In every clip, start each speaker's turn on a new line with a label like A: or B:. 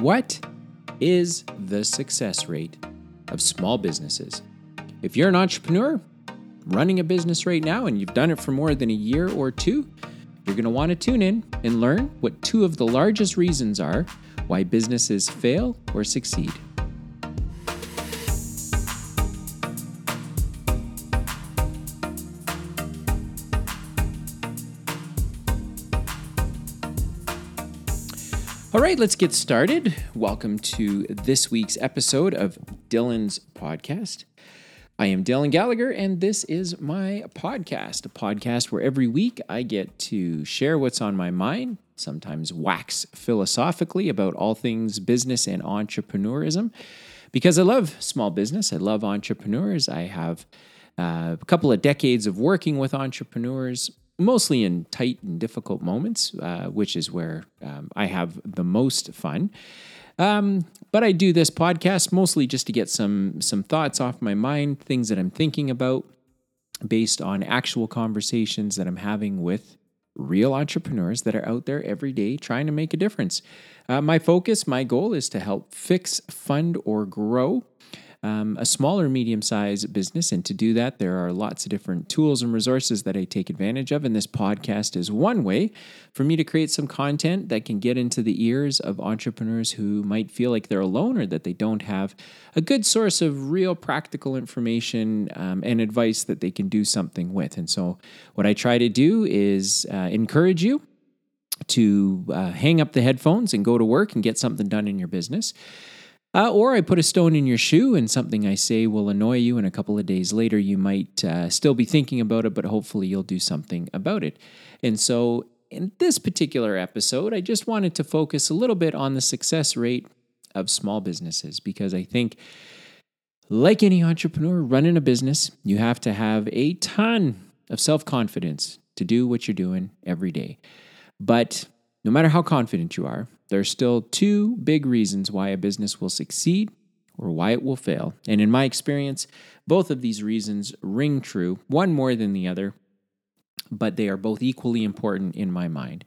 A: What is the success rate of small businesses? If you're an entrepreneur running a business right now and you've done it for more than a year or two, you're going to want to tune in and learn what two of the largest reasons are why businesses fail or succeed. All right, let's get started. Welcome to this week's episode of Dylan's podcast. I am Dylan Gallagher, and this is my podcast, a podcast where every week I get to share what's on my mind, sometimes wax philosophically about all things business and entrepreneurism. Because I love small business, I love entrepreneurs. I have uh, a couple of decades of working with entrepreneurs, mostly in tight and difficult moments, uh, which is where um, I have the most fun. Um, but I do this podcast mostly just to get some some thoughts off my mind, things that I'm thinking about, based on actual conversations that I'm having with real entrepreneurs that are out there every day trying to make a difference. Uh, my focus, my goal is to help fix, fund, or grow um, a small or medium sized business. And to do that, there are lots of different tools and resources that I take advantage of. And this podcast is one way for me to create some content that can get into the ears of entrepreneurs who might feel like they're alone or that they don't have a good source of real practical information um, and advice that they can do something with. And so, what I try to do is uh, encourage you to uh, hang up the headphones and go to work and get something done in your business. Uh, or I put a stone in your shoe and something I say will annoy you, and a couple of days later you might uh, still be thinking about it, but hopefully you'll do something about it. And so, in this particular episode, I just wanted to focus a little bit on the success rate of small businesses because I think, like any entrepreneur running a business, you have to have a ton of self confidence to do what you're doing every day. But no matter how confident you are, there are still two big reasons why a business will succeed or why it will fail. And in my experience, both of these reasons ring true, one more than the other, but they are both equally important in my mind.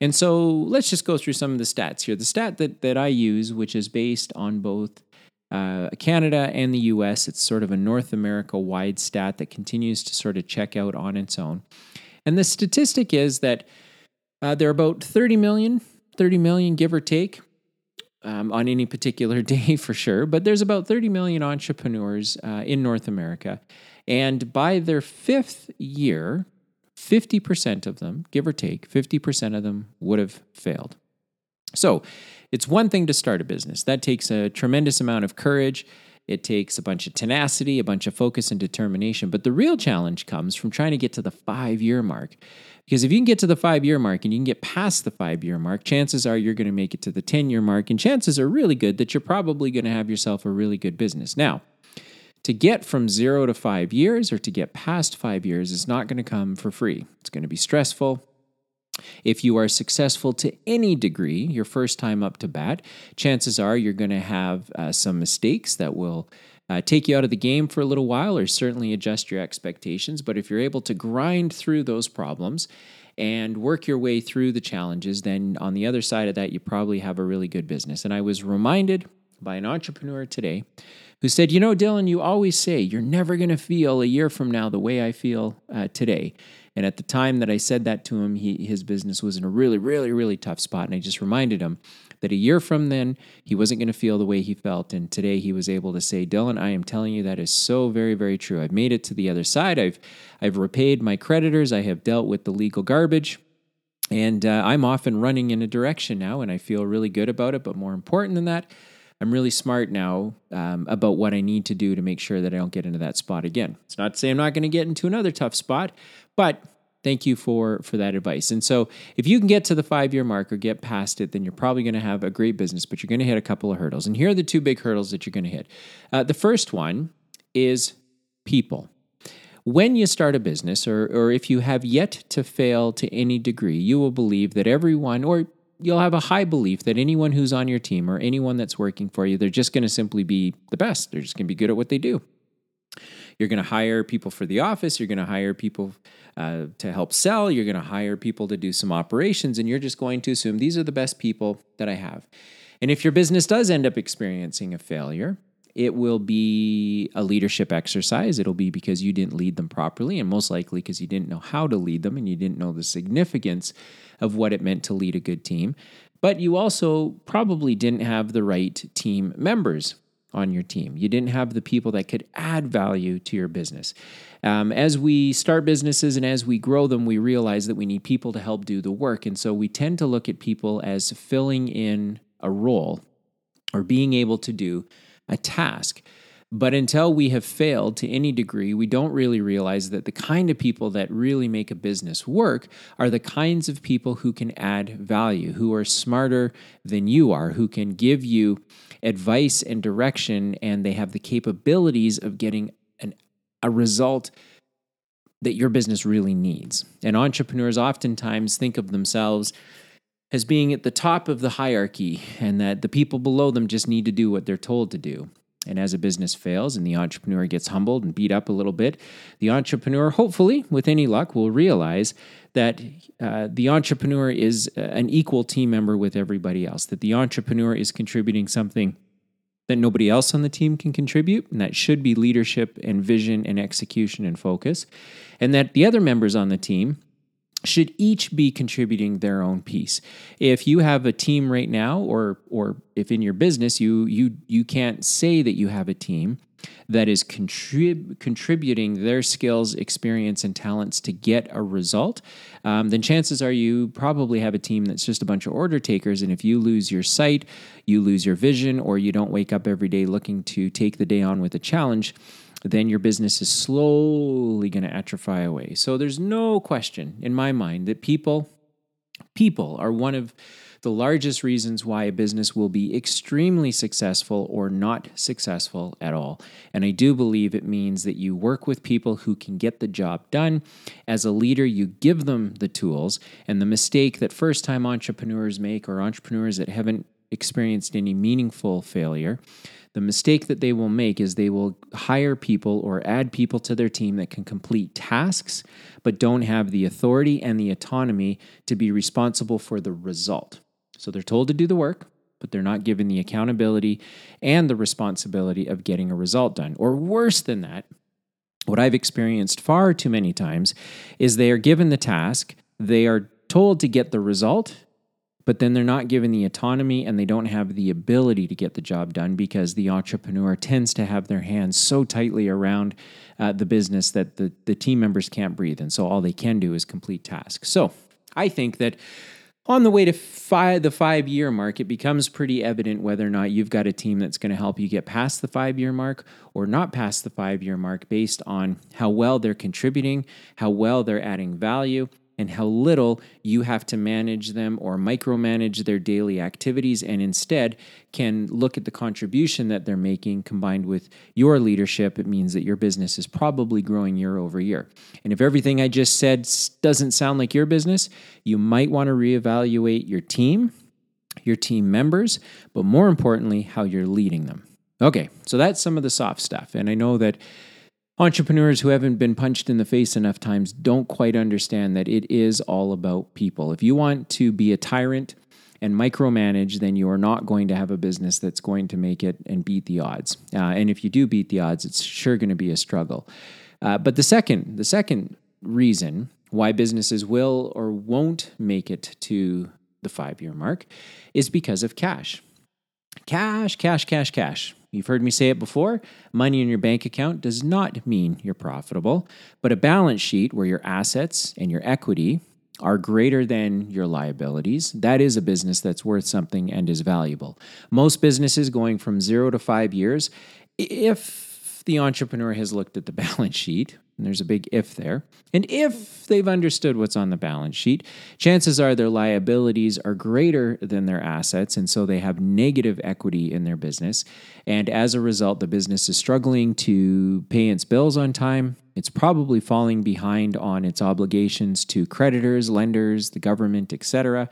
A: And so let's just go through some of the stats here. The stat that, that I use, which is based on both uh, Canada and the US, it's sort of a North America wide stat that continues to sort of check out on its own. And the statistic is that uh, there are about 30 million 30 million, give or take, um, on any particular day for sure. But there's about 30 million entrepreneurs uh, in North America. And by their fifth year, 50% of them, give or take, 50% of them would have failed. So it's one thing to start a business. That takes a tremendous amount of courage. It takes a bunch of tenacity, a bunch of focus and determination. But the real challenge comes from trying to get to the five year mark. Because if you can get to the five year mark and you can get past the five year mark, chances are you're going to make it to the 10 year mark. And chances are really good that you're probably going to have yourself a really good business. Now, to get from zero to five years or to get past five years is not going to come for free. It's going to be stressful. If you are successful to any degree, your first time up to bat, chances are you're going to have uh, some mistakes that will uh, take you out of the game for a little while or certainly adjust your expectations. But if you're able to grind through those problems and work your way through the challenges, then on the other side of that, you probably have a really good business. And I was reminded by an entrepreneur today who said, You know, Dylan, you always say you're never going to feel a year from now the way I feel uh, today. And at the time that I said that to him, he, his business was in a really, really, really tough spot. And I just reminded him that a year from then, he wasn't going to feel the way he felt. And today he was able to say, Dylan, I am telling you that is so very, very true. I've made it to the other side. I've, I've repaid my creditors. I have dealt with the legal garbage. And uh, I'm off and running in a direction now, and I feel really good about it. But more important than that, I'm really smart now um, about what I need to do to make sure that I don't get into that spot again. It's not to say I'm not going to get into another tough spot, but thank you for for that advice. And so, if you can get to the five year mark or get past it, then you're probably going to have a great business. But you're going to hit a couple of hurdles, and here are the two big hurdles that you're going to hit. Uh, the first one is people. When you start a business, or or if you have yet to fail to any degree, you will believe that everyone, or you'll have a high belief that anyone who's on your team or anyone that's working for you, they're just going to simply be the best. They're just going to be good at what they do You're going to hire people for the office. You're going to hire people uh, to help sell. You're going to hire people to do some operations, and you're just going to assume these are the best people that I have. And if your business does end up experiencing a failure, it will be a leadership exercise. It'll be because you didn't lead them properly, and most likely because you didn't know how to lead them and you didn't know the significance of what it meant to lead a good team. But you also probably didn't have the right team members on your team. You didn't have the people that could add value to your business. Um, as we start businesses and as we grow them, we realize that we need people to help do the work. And so we tend to look at people as filling in a role or being able to do a task. But until we have failed to any degree, we don't really realize that the kind of people that really make a business work are the kinds of people who can add value, who are smarter than you are, who can give you advice and direction, and they have the capabilities of getting an, a result that your business really needs. And entrepreneurs oftentimes think of themselves as being at the top of the hierarchy and that the people below them just need to do what they're told to do. And as a business fails and the entrepreneur gets humbled and beat up a little bit, the entrepreneur, hopefully, with any luck, will realize that uh, the entrepreneur is uh, an equal team member with everybody else, that the entrepreneur is contributing something that nobody else on the team can contribute, and that should be leadership and vision and execution and focus, and that the other members on the team should each be contributing their own piece. If you have a team right now or or if in your business you you you can't say that you have a team that is contrib- contributing their skills, experience, and talents to get a result, um, then chances are you probably have a team that's just a bunch of order takers. And if you lose your sight, you lose your vision, or you don't wake up every day looking to take the day on with a challenge, then your business is slowly going to atrophy away. So there's no question in my mind that people people are one of the largest reasons why a business will be extremely successful or not successful at all. And I do believe it means that you work with people who can get the job done. As a leader, you give them the tools. And the mistake that first time entrepreneurs make or entrepreneurs that haven't experienced any meaningful failure the mistake that they will make is they will hire people or add people to their team that can complete tasks, but don't have the authority and the autonomy to be responsible for the result. So they're told to do the work, but they're not given the accountability and the responsibility of getting a result done. Or worse than that, what I've experienced far too many times is they are given the task, they are told to get the result, but then they're not given the autonomy and they don't have the ability to get the job done because the entrepreneur tends to have their hands so tightly around uh, the business that the, the team members can't breathe. And so all they can do is complete tasks. So I think that on the way to the five year mark, it becomes pretty evident whether or not you've got a team that's going to help you get past the five year mark or not past the five year mark based on how well they're contributing, how well they're adding value, and how little you have to manage them or micromanage their daily activities, and instead can look at the contribution that they're making combined with your leadership. It means that your business is probably growing year over year. And if everything I just said doesn't sound like your business, you might want to reevaluate your team, your team members, but more importantly, how you're leading them. Okay, so that's some of the soft stuff. And I know that entrepreneurs who haven't been punched in the face enough times don't quite understand that it is all about people. If you want to be a tyrant and micromanage, then you are not going to have a business that's going to make it and beat the odds. Uh, and if you do beat the odds, it's sure going to be a struggle. Uh, but the second, the second reason why businesses will or won't make it to the five year mark is because of cash. Cash, cash, cash, cash. You've heard me say it before money in your bank account does not mean you're profitable, but a balance sheet where your assets and your equity are greater than your liabilities, that is a business that's worth something and is valuable. Most businesses going from zero to five years, if the entrepreneur has looked at the balance sheet, and there's a big if there. And if they've understood what's on the balance sheet, chances are their liabilities are greater than their assets. And so they have negative equity in their business. And as a result, the business is struggling to pay its bills on time. It's probably falling behind on its obligations to creditors, lenders, the government, etc.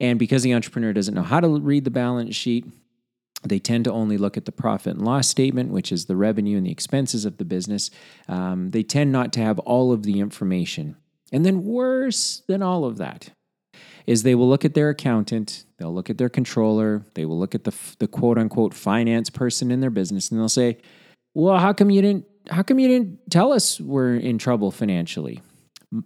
A: And because the entrepreneur doesn't know how to read the balance sheet, They tend to only look at the profit and loss statement, which is the revenue and the expenses of the business. Um, they tend not to have all of the information. And then, worse than all of that, is they will look at their accountant, they'll look at their controller, they will look at the, the quote unquote finance person in their business, and they'll say, "Well, how come you didn't? How come you didn't tell us we're in trouble financially?"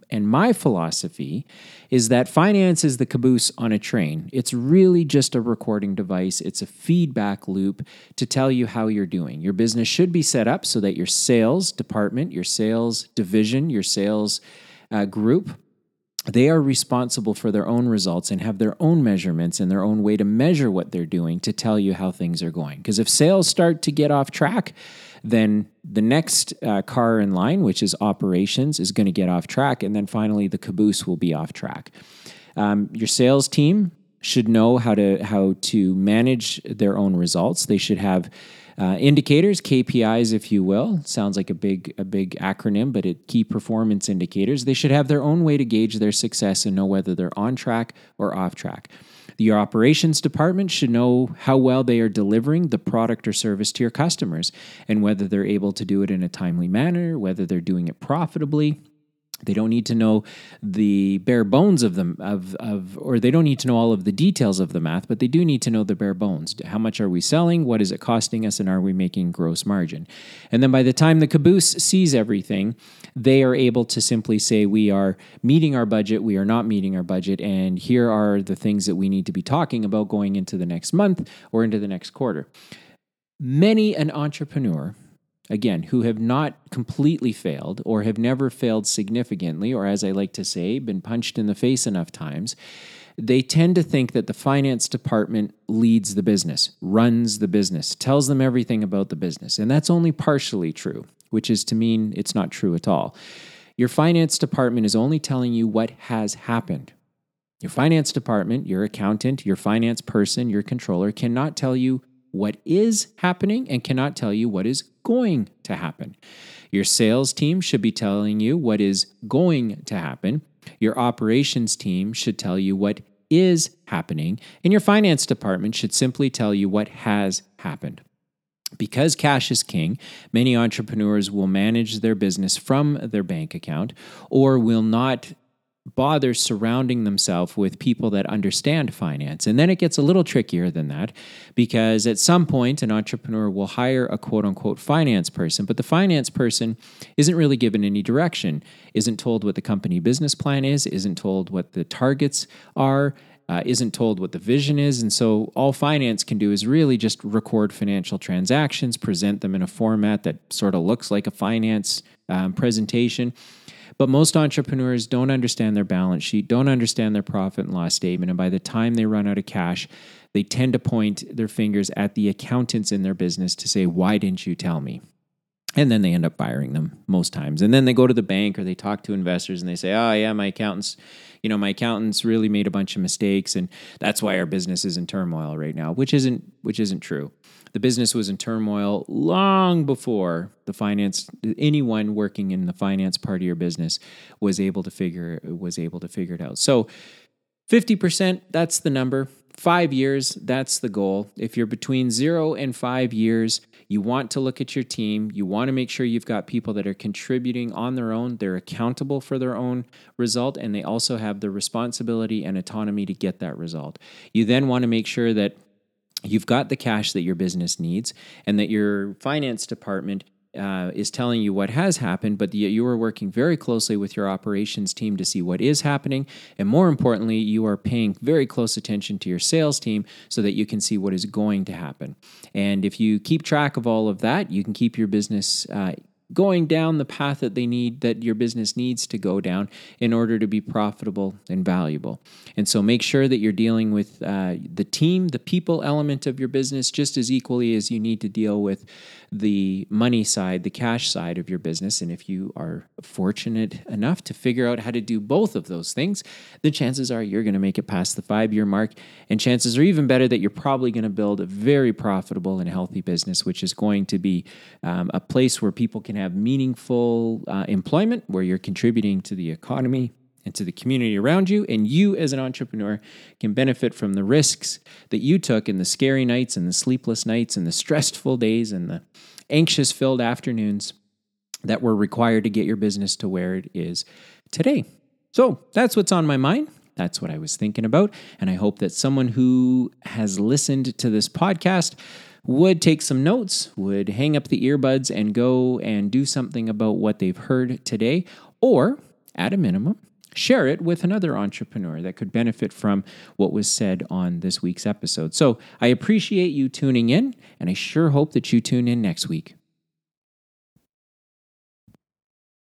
A: And my philosophy is that finance is the caboose on a train. It's really just a recording device, it's a feedback loop to tell you how you're doing. Your business should be set up so that your sales department, your sales division, your sales uh, group they are responsible for their own results and have their own measurements and their own way to measure what they're doing to tell you how things are going. Because if sales start to get off track, then the next uh, car in line, which is operations, is going to get off track. And then finally, the caboose will be off track. Um, your sales team should know how to how to manage their own results. They should have uh, indicators, KPIs, if you will, sounds like a big a big acronym, but it key performance indicators. They should have their own way to gauge their success and know whether they're on track or off track. Your operations department should know how well they are delivering the product or service to your customers and whether they're able to do it in a timely manner, whether they're doing it profitably they don't need to know the bare bones of them of, of or they don't need to know all of the details of the math, but they do need to know the bare bones. How much are we selling? What is it costing us? And are we making gross margin? And then by the time the caboose sees everything, they are able to simply say, We are meeting our budget, we are not meeting our budget, and here are the things that we need to be talking about going into the next month or into the next quarter. Many an entrepreneur again, who have not completely failed or have never failed significantly, or as I like to say, been punched in the face enough times, they tend to think that the finance department leads the business, runs the business, tells them everything about the business. And that's only partially true, which is to mean it's not true at all. Your finance department is only telling you what has happened. Your finance department, your accountant, your finance person, your controller cannot tell you what is happening and cannot tell you what is going to happen. Your sales team should be telling you what is going to happen. Your operations team should tell you what is happening. And your finance department should simply tell you what has happened. Because cash is king, many entrepreneurs will manage their business from their bank account or will not bother surrounding themselves with people that understand finance. And then it gets a little trickier than that because at some point an entrepreneur will hire a quote unquote finance person, but the finance person isn't really given any direction, isn't told what the company business plan is, isn't told what the targets are. Uh, isn't told what the vision is. And so all finance can do is really just record financial transactions, present them in a format that sort of looks like a finance um, presentation. But most entrepreneurs don't understand their balance sheet, don't understand their profit and loss statement. And by the time they run out of cash, they tend to point their fingers at the accountants in their business to say, Why didn't you tell me? And then they end up firing them most times. And then they go to the bank or they talk to investors and they say, Oh, yeah, my accountants, you know, my accountants really made a bunch of mistakes and that's why our business is in turmoil right now, which isn't which isn't true the business was in turmoil long before the finance anyone working in the finance part of your business was able to figure was able to figure it out. So 50% that's the number. 5 years that's the goal. If you're between 0 and 5 years, you want to look at your team. You want to make sure you've got people that are contributing on their own. They're accountable for their own result, and they also have the responsibility and autonomy to get that result. You then want to make sure that you've got the cash that your business needs and that your finance department uh, is telling you what has happened, but you are working very closely with your operations team to see what is happening. And more importantly, you are paying very close attention to your sales team so that you can see what is going to happen. And if you keep track of all of that, you can keep your business uh, going down the path that they need, that your business needs to go down in order to be profitable and valuable. And so make sure that you're dealing with uh, the team, the people element of your business just as equally as you need to deal with the money side, the cash side of your business. And if you are fortunate enough to figure out how to do both of those things, the chances are you're going to make it past the five year mark. And chances are even better that you're probably going to build a very profitable and healthy business, which is going to be um, a place where people can have meaningful uh, employment, where you're contributing to the economy and to the community around you. And you, as an entrepreneur, can benefit from the risks that you took in the scary nights and the sleepless nights and the stressful days and the anxious filled afternoons that were required to get your business to where it is today. So that's what's on my mind. That's what I was thinking about. And I hope that someone who has listened to this podcast would take some notes, would hang up the earbuds and go and do something about what they've heard today, or at a minimum, share it with another entrepreneur that could benefit from what was said on this week's episode. So I appreciate you tuning in, and I sure hope that you tune in next week.